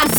as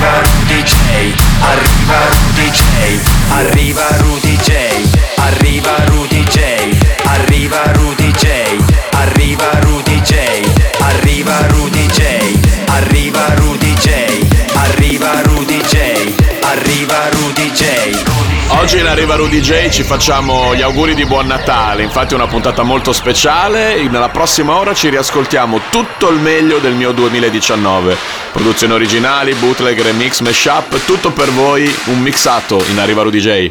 Rudy J. Arriva Rudy J. Arriva Rudy J. Arriva Rudy J. Arriva Rudy J. Arriva Rudy J. Arriva Rudy J. Arriva Rudy J. Arriva Rudy J. Arriva Rudy J. Oggi in Arriva Rudy J ci facciamo gli auguri di buon Natale, infatti è una puntata molto speciale, nella prossima ora ci riascoltiamo tutto il meglio del mio 2019. Produzioni originali, bootleg, remix, mashup, tutto per voi, un mixato in Arriva Rudy J.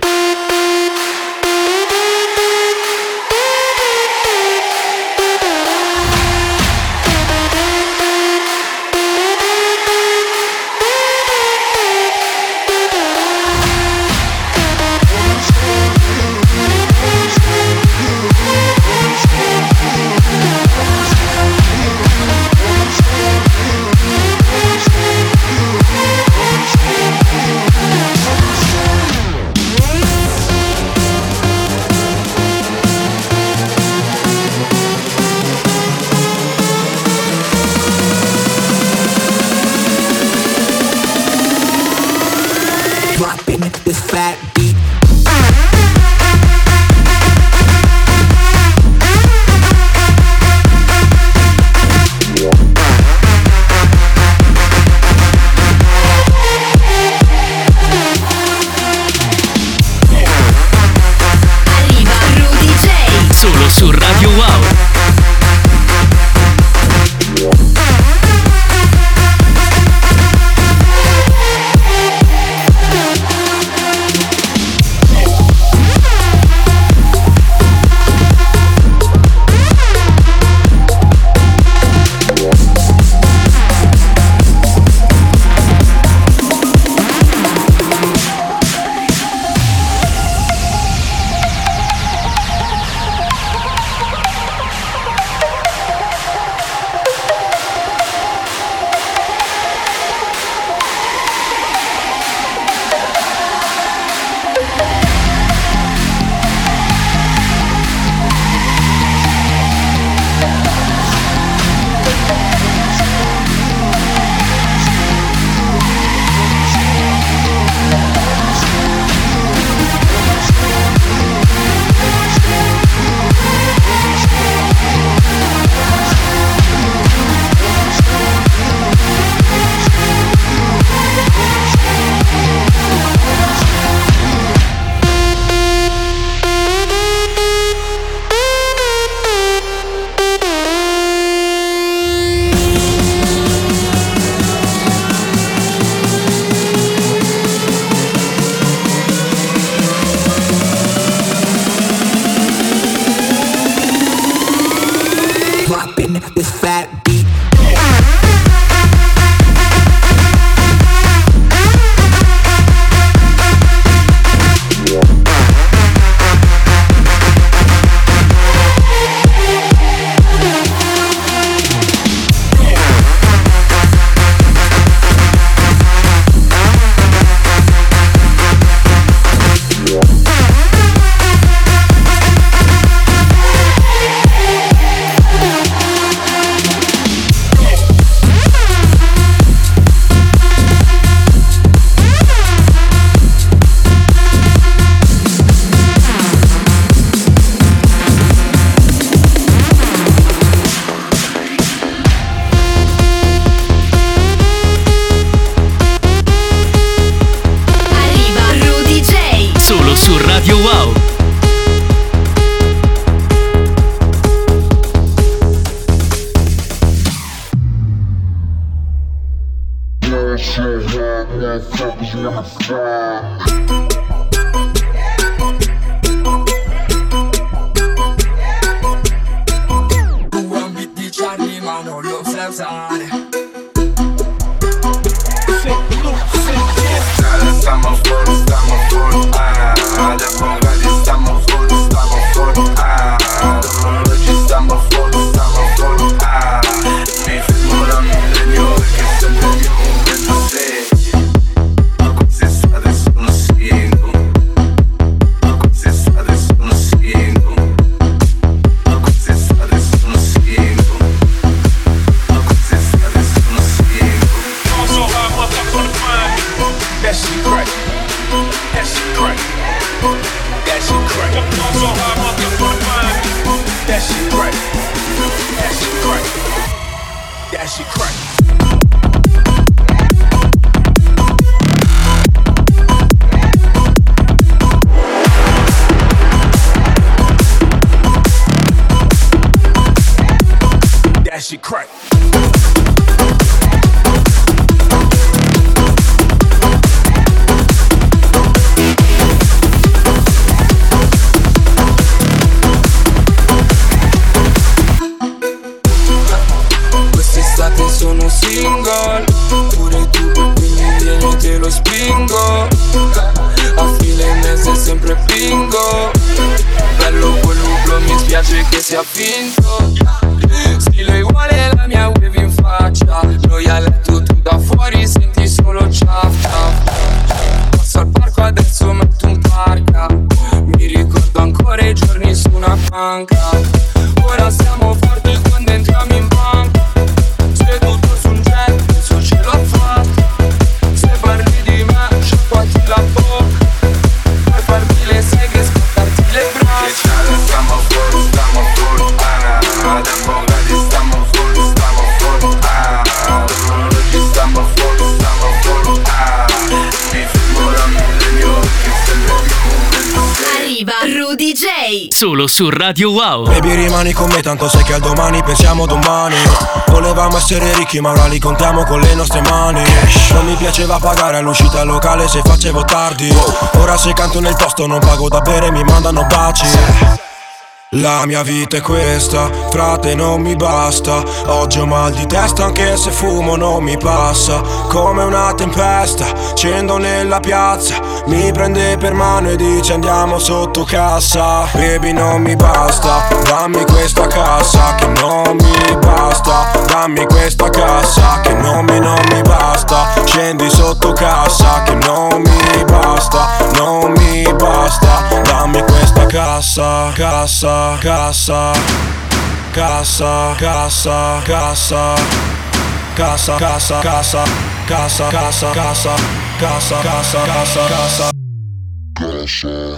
Wow. Solo su Radio Wow. Baby rimani con me tanto sai che al domani pensiamo domani. Volevamo essere ricchi ma ora li contiamo con le nostre mani. Non mi piaceva pagare all'uscita locale se facevo tardi. Ora se canto nel posto non pago da bere mi mandano baci la mia vita è questa, frate non mi basta. Oggi ho mal di testa anche se fumo non mi passa. Come una tempesta, scendo nella piazza. Mi prende per mano e dice andiamo sotto cassa. Baby non mi basta, dammi questa cassa Che non mi basta, dammi questa cassa Che non mi, non mi basta. Scendi sotto cassa Che non mi basta, non mi basta. Dammi questa cassa, cassa, cassa Cassa, cassa, cassa Cassa, cassa, cassa Cassa, cassa, cassa Cassa, cassa, cassa, cassa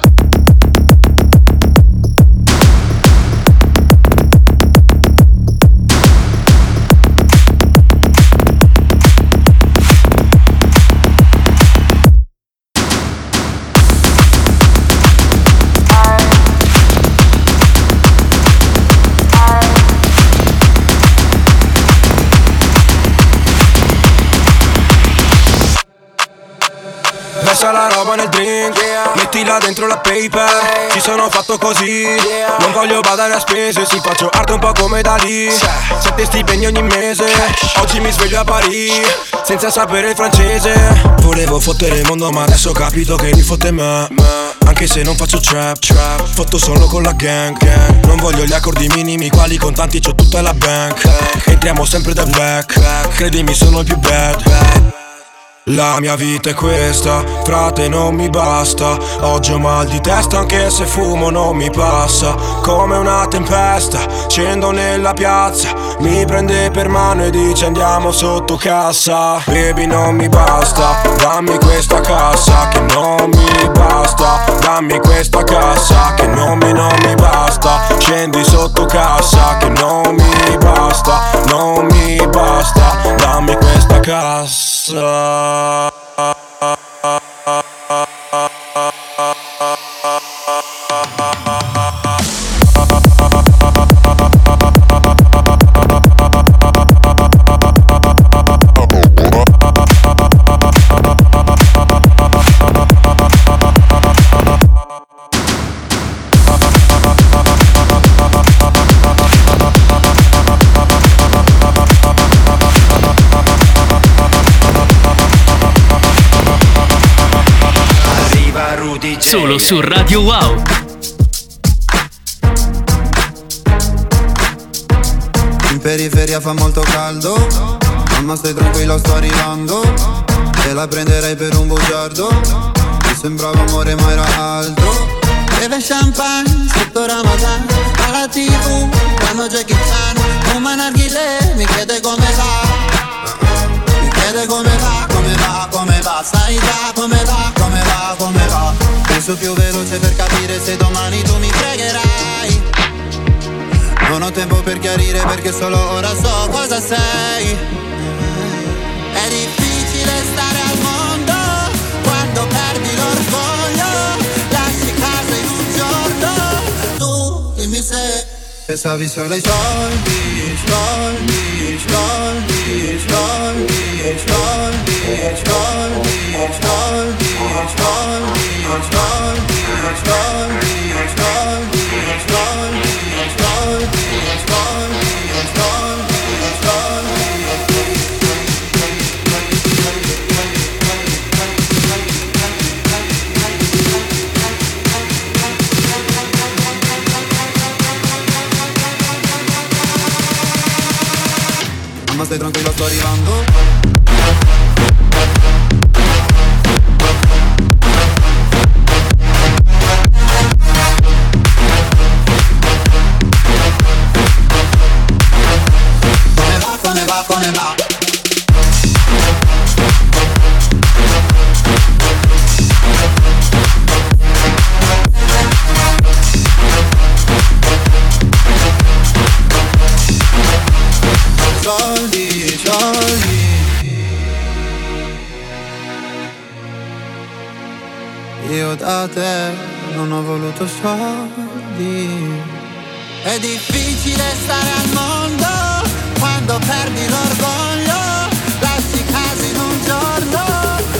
Versa la roba nel drink. Mettila dentro la paper. Ci sono fatto così. Non voglio badare a spese Si faccio arte un po' come da lì Sette stipendi ogni mese. Oggi mi sveglio a Parigi Senza sapere il francese. Volevo fottere il mondo ma adesso ho capito che mi fotte me. Anche se non faccio trap trap. Fotto solo con la gang, gang. Non voglio gli accordi minimi Quali contanti c'ho tutta la bank. Entriamo sempre da back. Credimi sono il più bad la mia vita è questa, frate non mi basta. Oggi ho mal di testa anche se fumo non mi passa. Come una tempesta, scendo nella piazza. Mi prende per mano e dice andiamo sotto cassa. Baby non mi basta, dammi questa cassa Che non mi basta, dammi questa cassa Che non mi, non mi basta. Scendi sotto cassa Che non mi basta, non mi basta. Dammi questa cassa uh, uh. Solo su Radio Wow. In periferia fa molto caldo. Mamma stai tranquilla sto arrivando. Te la prenderei per un bugiardo. Mi sembrava amore ma era altro. Beve champagne sotto Ramadan. Alla tv quando Jackie Chan Un manarghile mi chiede come va. Mi chiede come va, come va, come va. Sai già come va, come va, come va Penso più veloce per capire se domani tu mi pregherai. Non ho tempo per chiarire perché solo ora so cosa sei. È difficile stare al mondo quando perdi l'orgoglio. Lasci casa in un giorno. Tu dimmi se Pensavi solo ai soldi, soldi, soldi, soldi, soldi, soldi, soldi, soldi, soldi, much more, much more. Io da te non ho voluto soldi. È difficile stare al mondo quando perdi l'orgoglio Lasci casa in un giorno.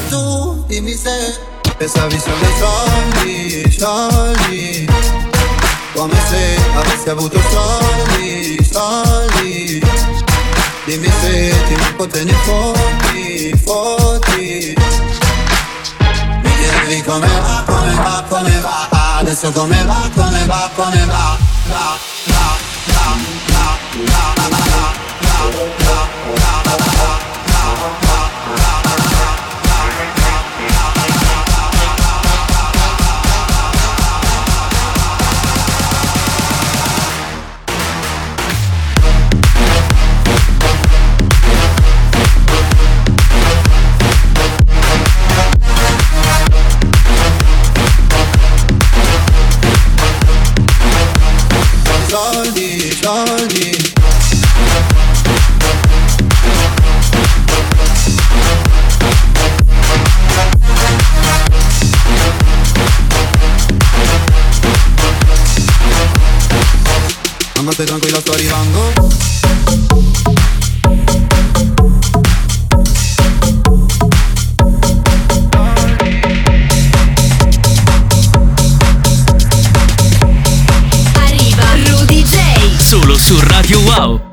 Tu dimmi se Pensavi solo ai soldi, soldi. Come se avessi avuto soldi, soldi. Dimmi se ti manco te ne fotti, fotti chiedevi come va, come va, come va Adesso come va, come va, come va Va, va, va, va, va, va, va, va, va, va, va, va, stai tranquilla sto arrivando Arriva Rudy J. Solo su Radio Wow.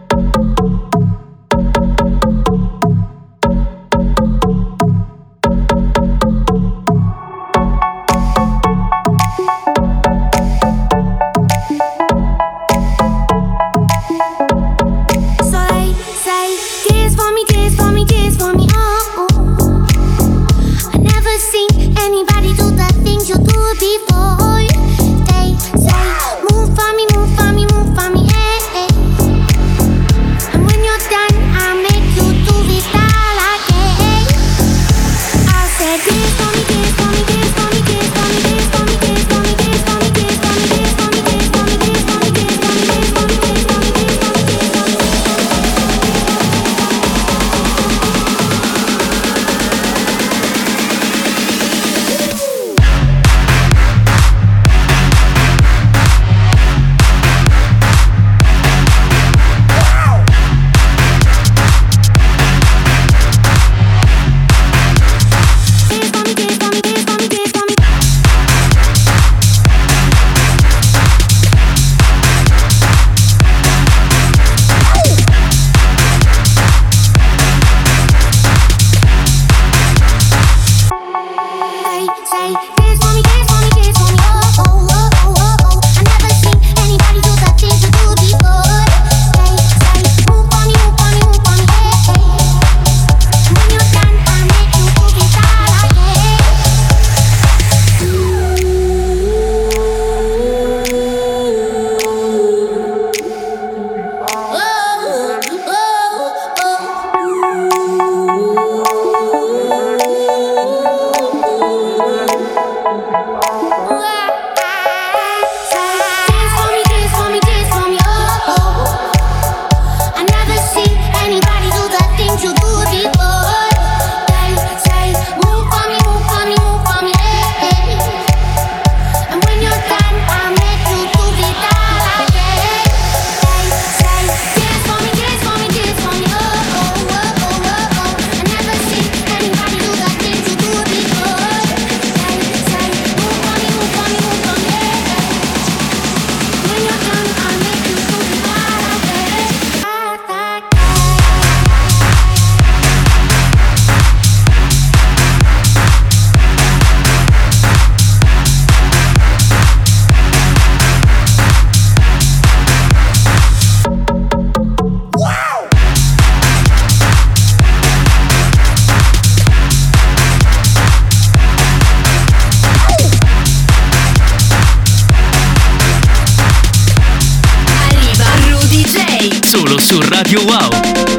Radio Wow.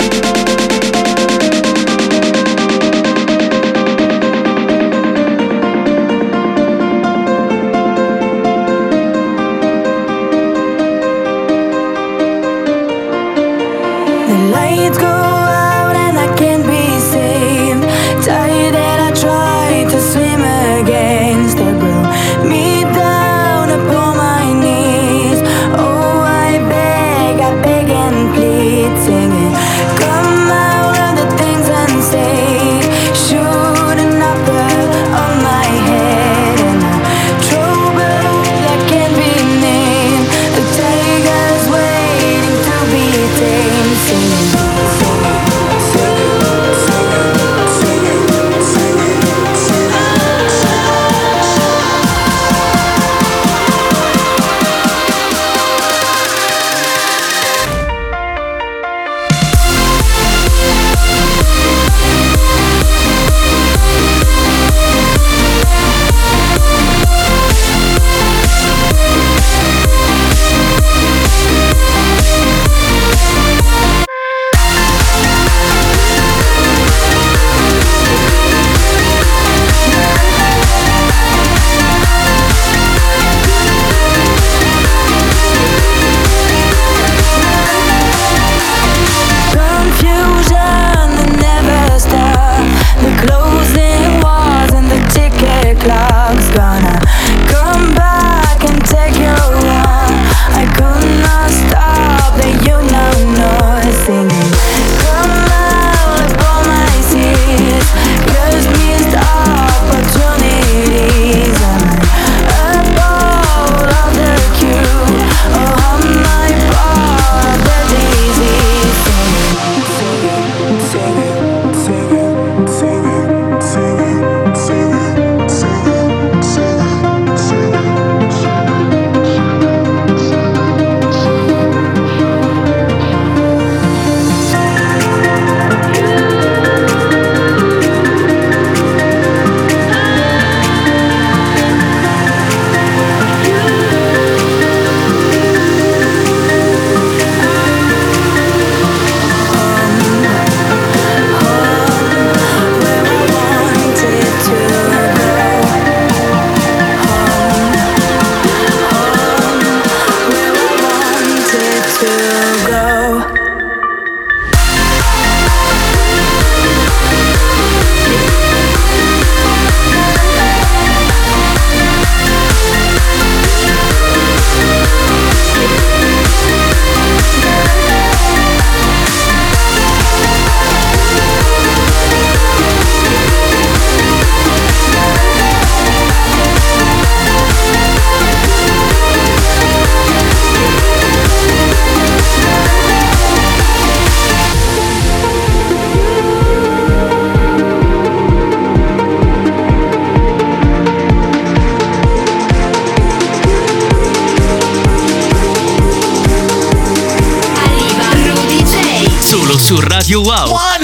Solo su Radio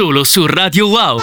Solo su Radio Wow.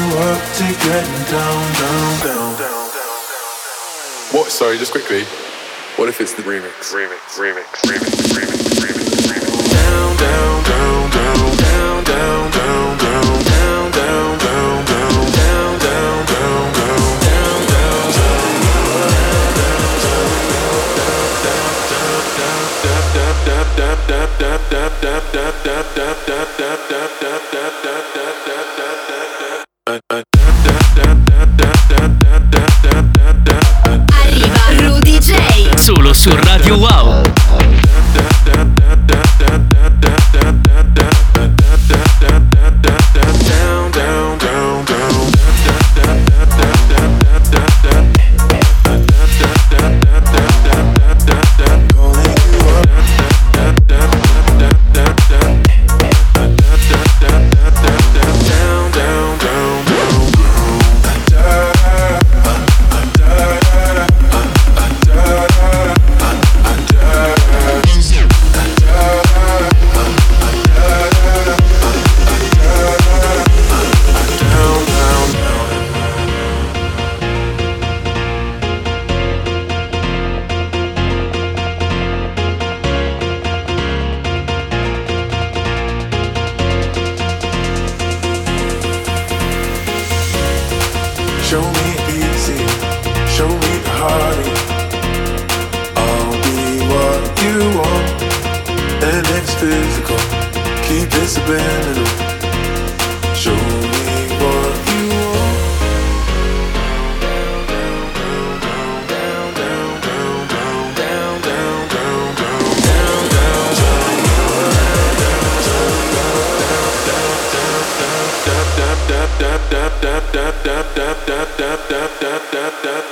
Up to getting down, down, down, down. What? Sorry, just quickly. What if it's the remix? Remix, remix, remix, remix, remix, remix. Down, down, down, down, down, down, down, down, down, down, down, down, down, down, down, down, down, down, Arriva su Radio Wow. Show me easy, show me the heartache. I'll be what you want, and it's physical. Keep it subliminal. Show me what you want da da da da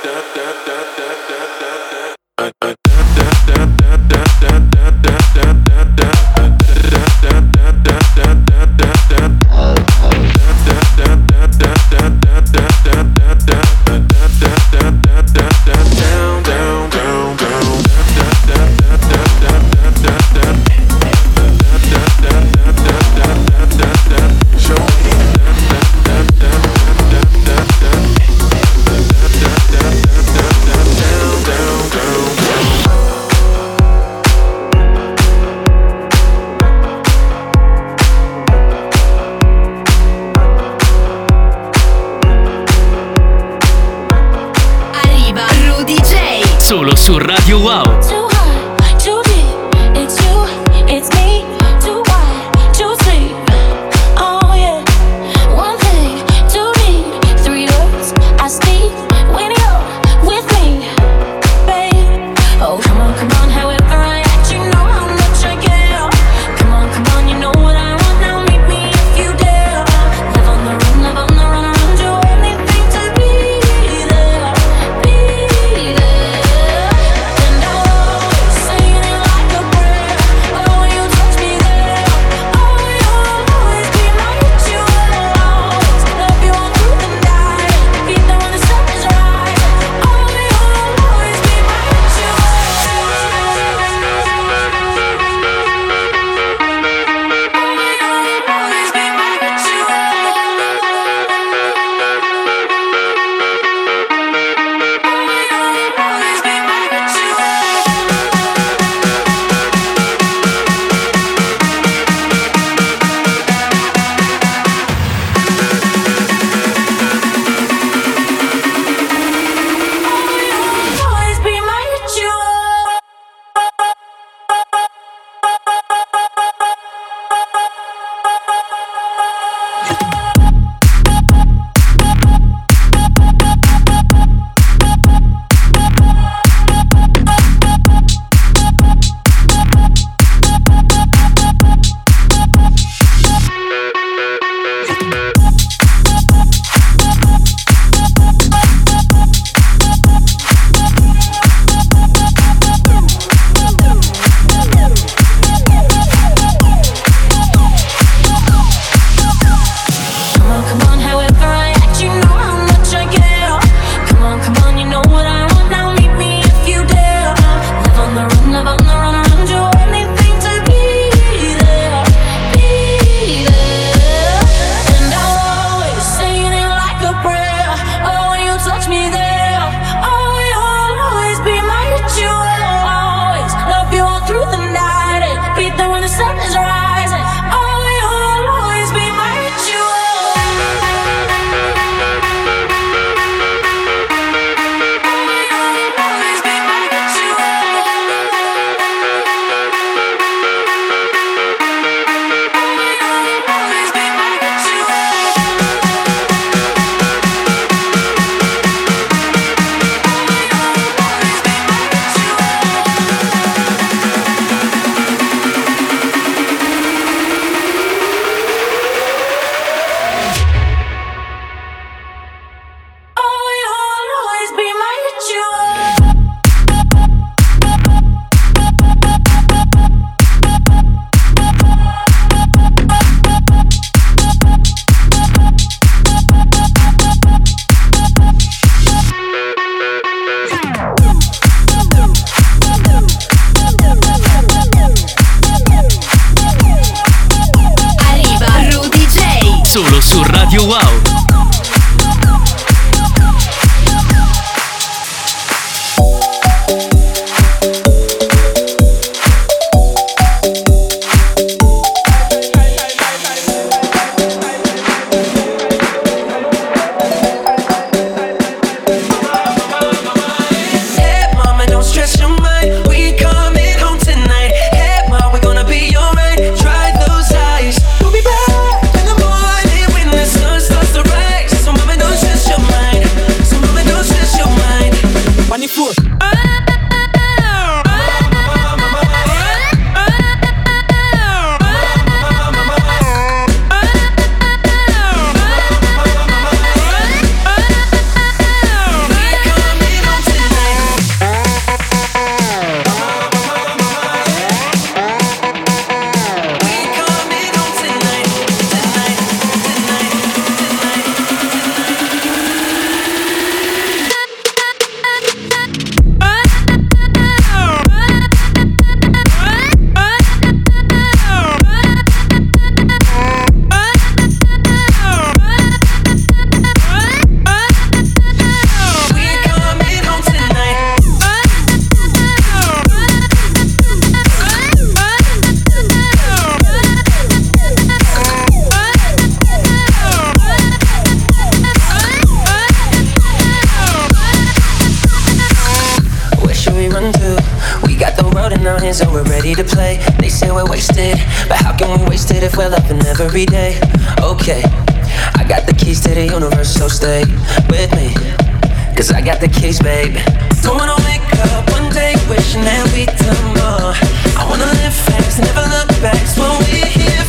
is and we're ready to play. They say we're wasted, but how can we waste it if we're loving every day? Okay, I got the keys to the universe, so stay with me. Cause I got the keys, babe. Don't wanna wake up one day wishing that we'd done more. I wanna live fast, never look back, so we're here.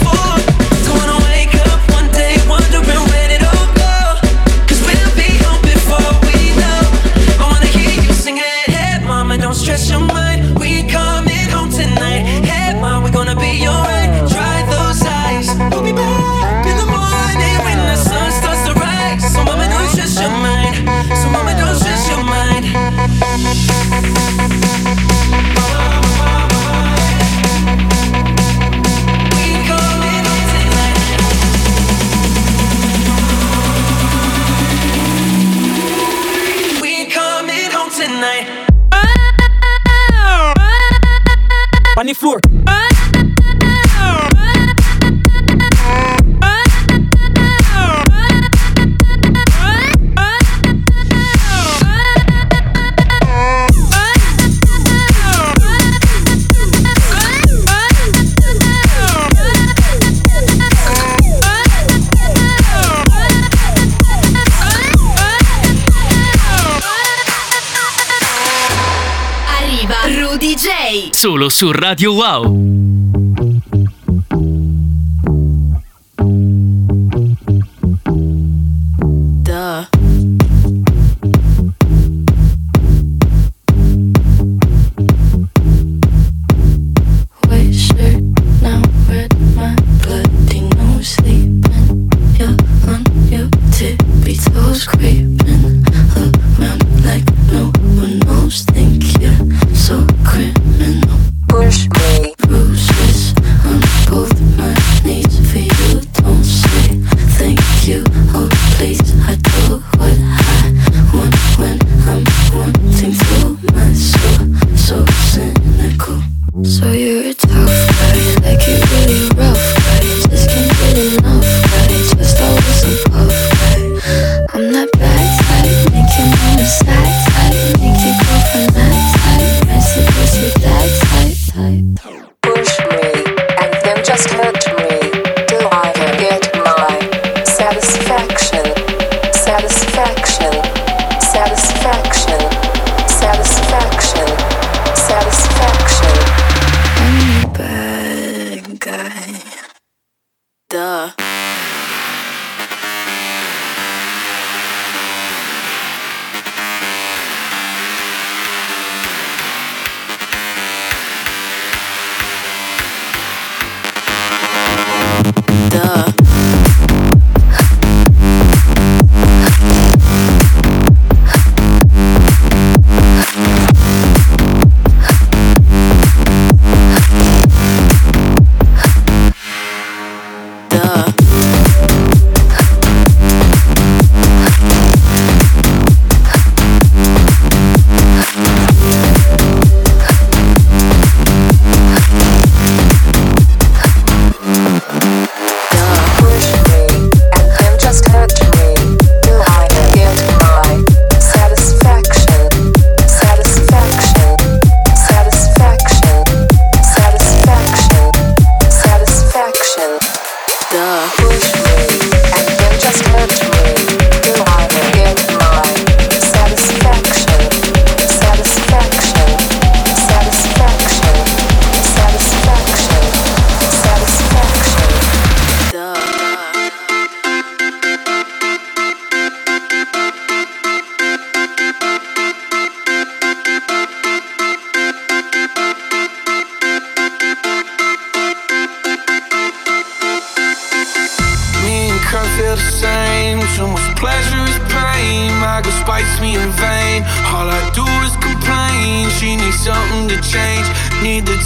solo su Radio Wow.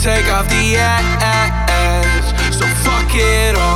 take off the ass. So fuck it all.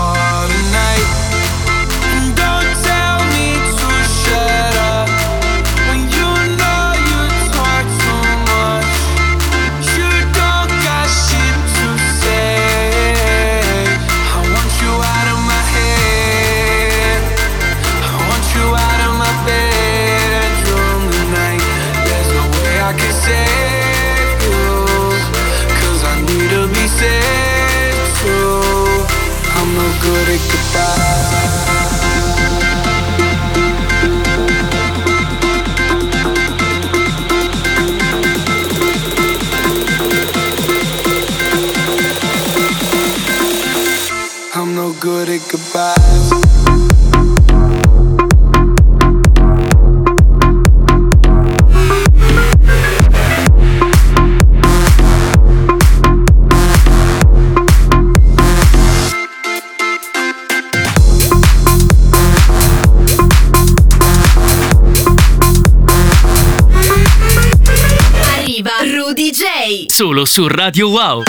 DJ. Solo su Radio Wow.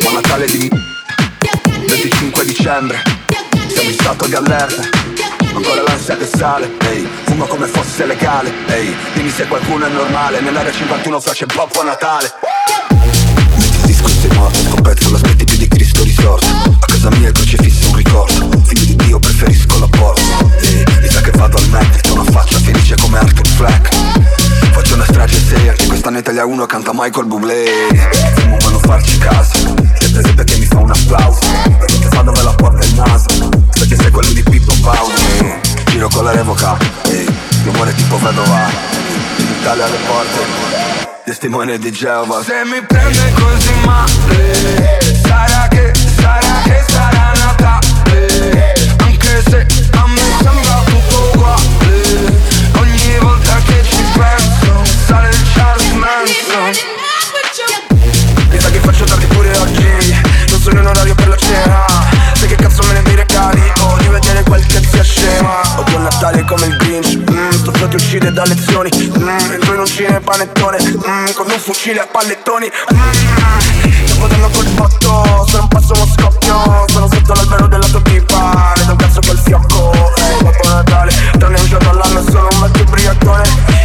Buon Natale di 25 dicembre. Siamo in stato di allerta Ancora l'ansia che sale. Ehi, fumo come fosse legale. Ehi, dimmi se qualcuno è normale. Nell'area 51 flash e pop a Natale. Metti il disco sei morto Sto pezzo l'aspetti più di Cristo risorto. A casa mia il crocifisso è un ricordo. Figlio di Dio preferisco la porta Ehi, mi sa che vado al Mac C'ho una faccia felice come Arthur Fleck Una strage seria che quest'anno Italia 1 canta Michael Bublé Fumo ma non farci caso Chiedete perché mi fa un applauso. Che fa dove la porta il naso Sai che sei quello di Pippo Baudo Giro con la revoca Ehi, io muore tipo vedova. In Italia alle porte Testimone di Geova. Se mi prende così male Sarà che, sarà che sarà Natale. Anche se In orario per la cena. Sai che cazzo me ne dei regali? Ho di vedere qualche zia scema Odio Natale come il Grinch. Mm, Sto frate uscire da lezioni. Mm, Entro in un cine panettone. Mm, Con un fucile a pallettoni. Mm, godendo col botto Sono un passo uno scoppio. Sono sotto l'albero della tua tipa Ne do un cazzo col fiocco. Ehi, Babbo Natale Tranne un giorno all'anno sono un vecchio briatone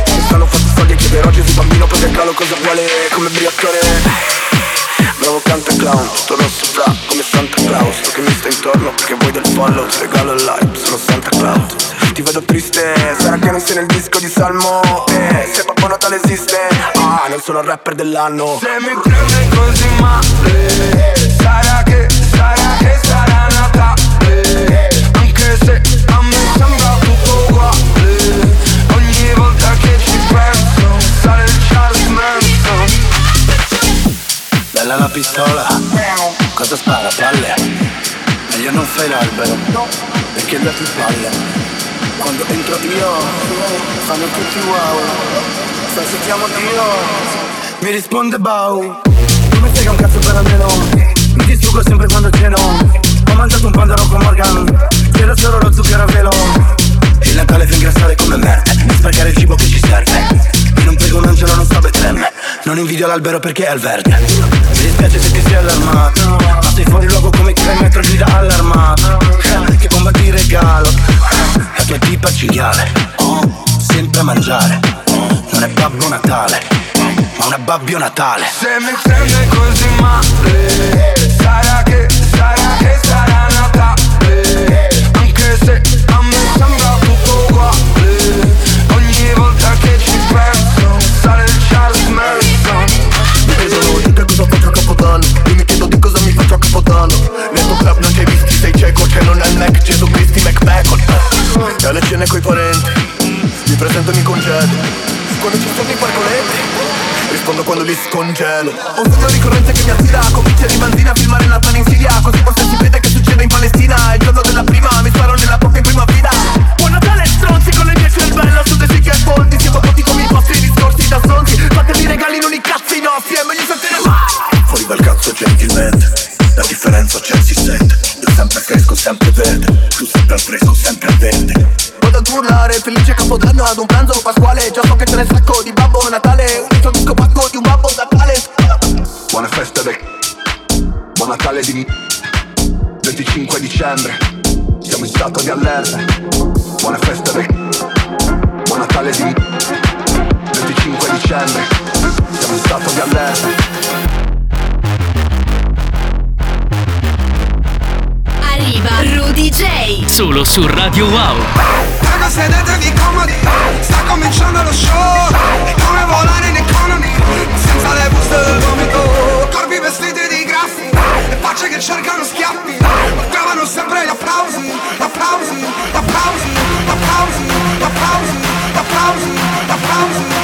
Mi stanno fatti soldi e chiederò a Gesù bambino Perché calo cosa vuole come briatore Bravo canta clown, tutto rosso intorno perché vuoi del follow Ti regalo il live, sono Santa Claus Ti vedo triste, sarà che non sei nel disco di Salmo Eh, se Babbo Natale esiste, ah, non sono il rapper dell'anno Se mi prende così male Sarà che, sarà che sarà Natale Anche se a me sembra tutto uguale Ogni volta che ci penso Sale il Charles Manson Bella la pistola Cosa spara? Palle? Meglio non fai l'albero Perché dà più palle. Quando entro io Fanno tutti wow. Se se chiamo Dio. Mi risponde Bau. Non mi frega un cazzo per almeno. Mi distruggo sempre quando ceno. Ho mangiato un pandaro con Morgan. C'era solo lo zucchero a velo. Il Natale fa ingrassare come merda E sprecare il cibo che ci serve. Io non prego un angelo, non so Betlemme Non invidio l'albero perché è al verde. Mi dispiace se ti sei allarmato. Ma sei fuori luogo come chi va in metro grida allarmato. Eh, Che bomba di regalo. La tua tipa cinghiale. Oh, Sempre a mangiare. Non è Babbo Natale Ma un Babbio Natale. Se mi prende così male Sarà che, sarà che sarà Natale. Anche se li scongelo. Ho un sogno ricorrente che mi attira Con bicchieri manzina a filmare Natale in Siria. Così forse si vede che succede in Palestina. Il giorno della prima mi sparo nella bocca in prima fila. Buon Natale stronzi con le mie cervello Su dei sicchi e foldi Siamo tutti come i vostri discorsi da stronzi. Fatemi regali non i cazzi nostri E meglio sentire mai Fuori dal cazzo gentilmente La differenza c'è si sente. Io sempre fresco, sempre verde. Tu sempre al fresco, sempre al verde. Vado ad urlare, felice capodanno ad un su Radio Wow. Raga sedetevi comodi. Sta cominciando lo show. È come volare in economy Senza le buste del vomito Corpi vestiti di graffi E facce che cercano schiaffi. Trovano sempre gli applausi Applausi, applausi, applausi Applausi, applausi, applausi Applausi,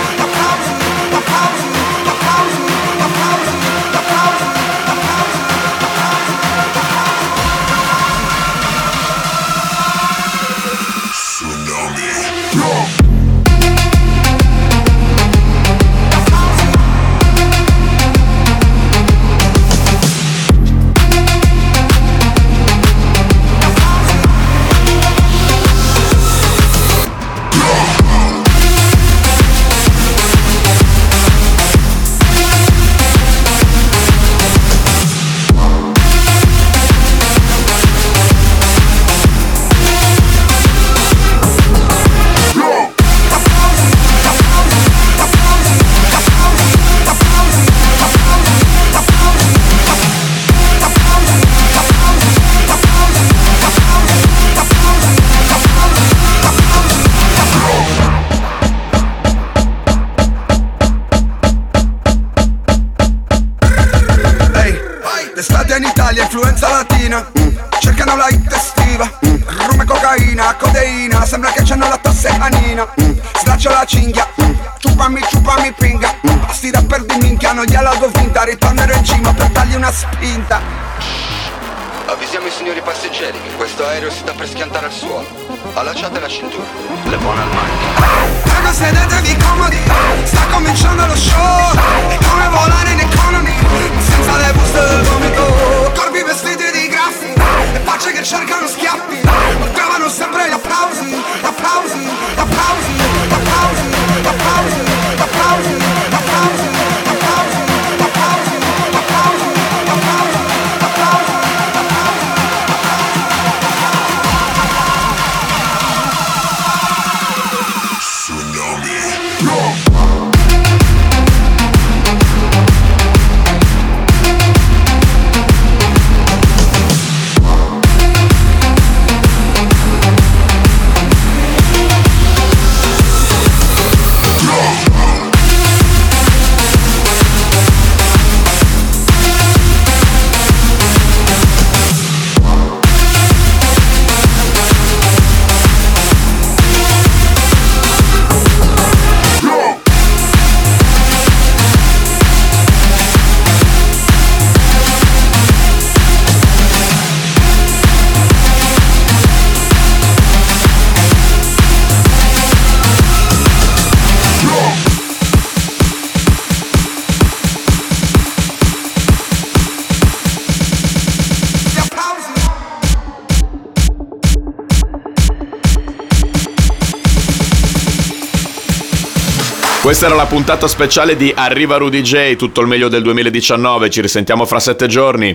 Questa era la puntata speciale di Arriva Rudy J, tutto il meglio del 2019, ci risentiamo fra sette giorni.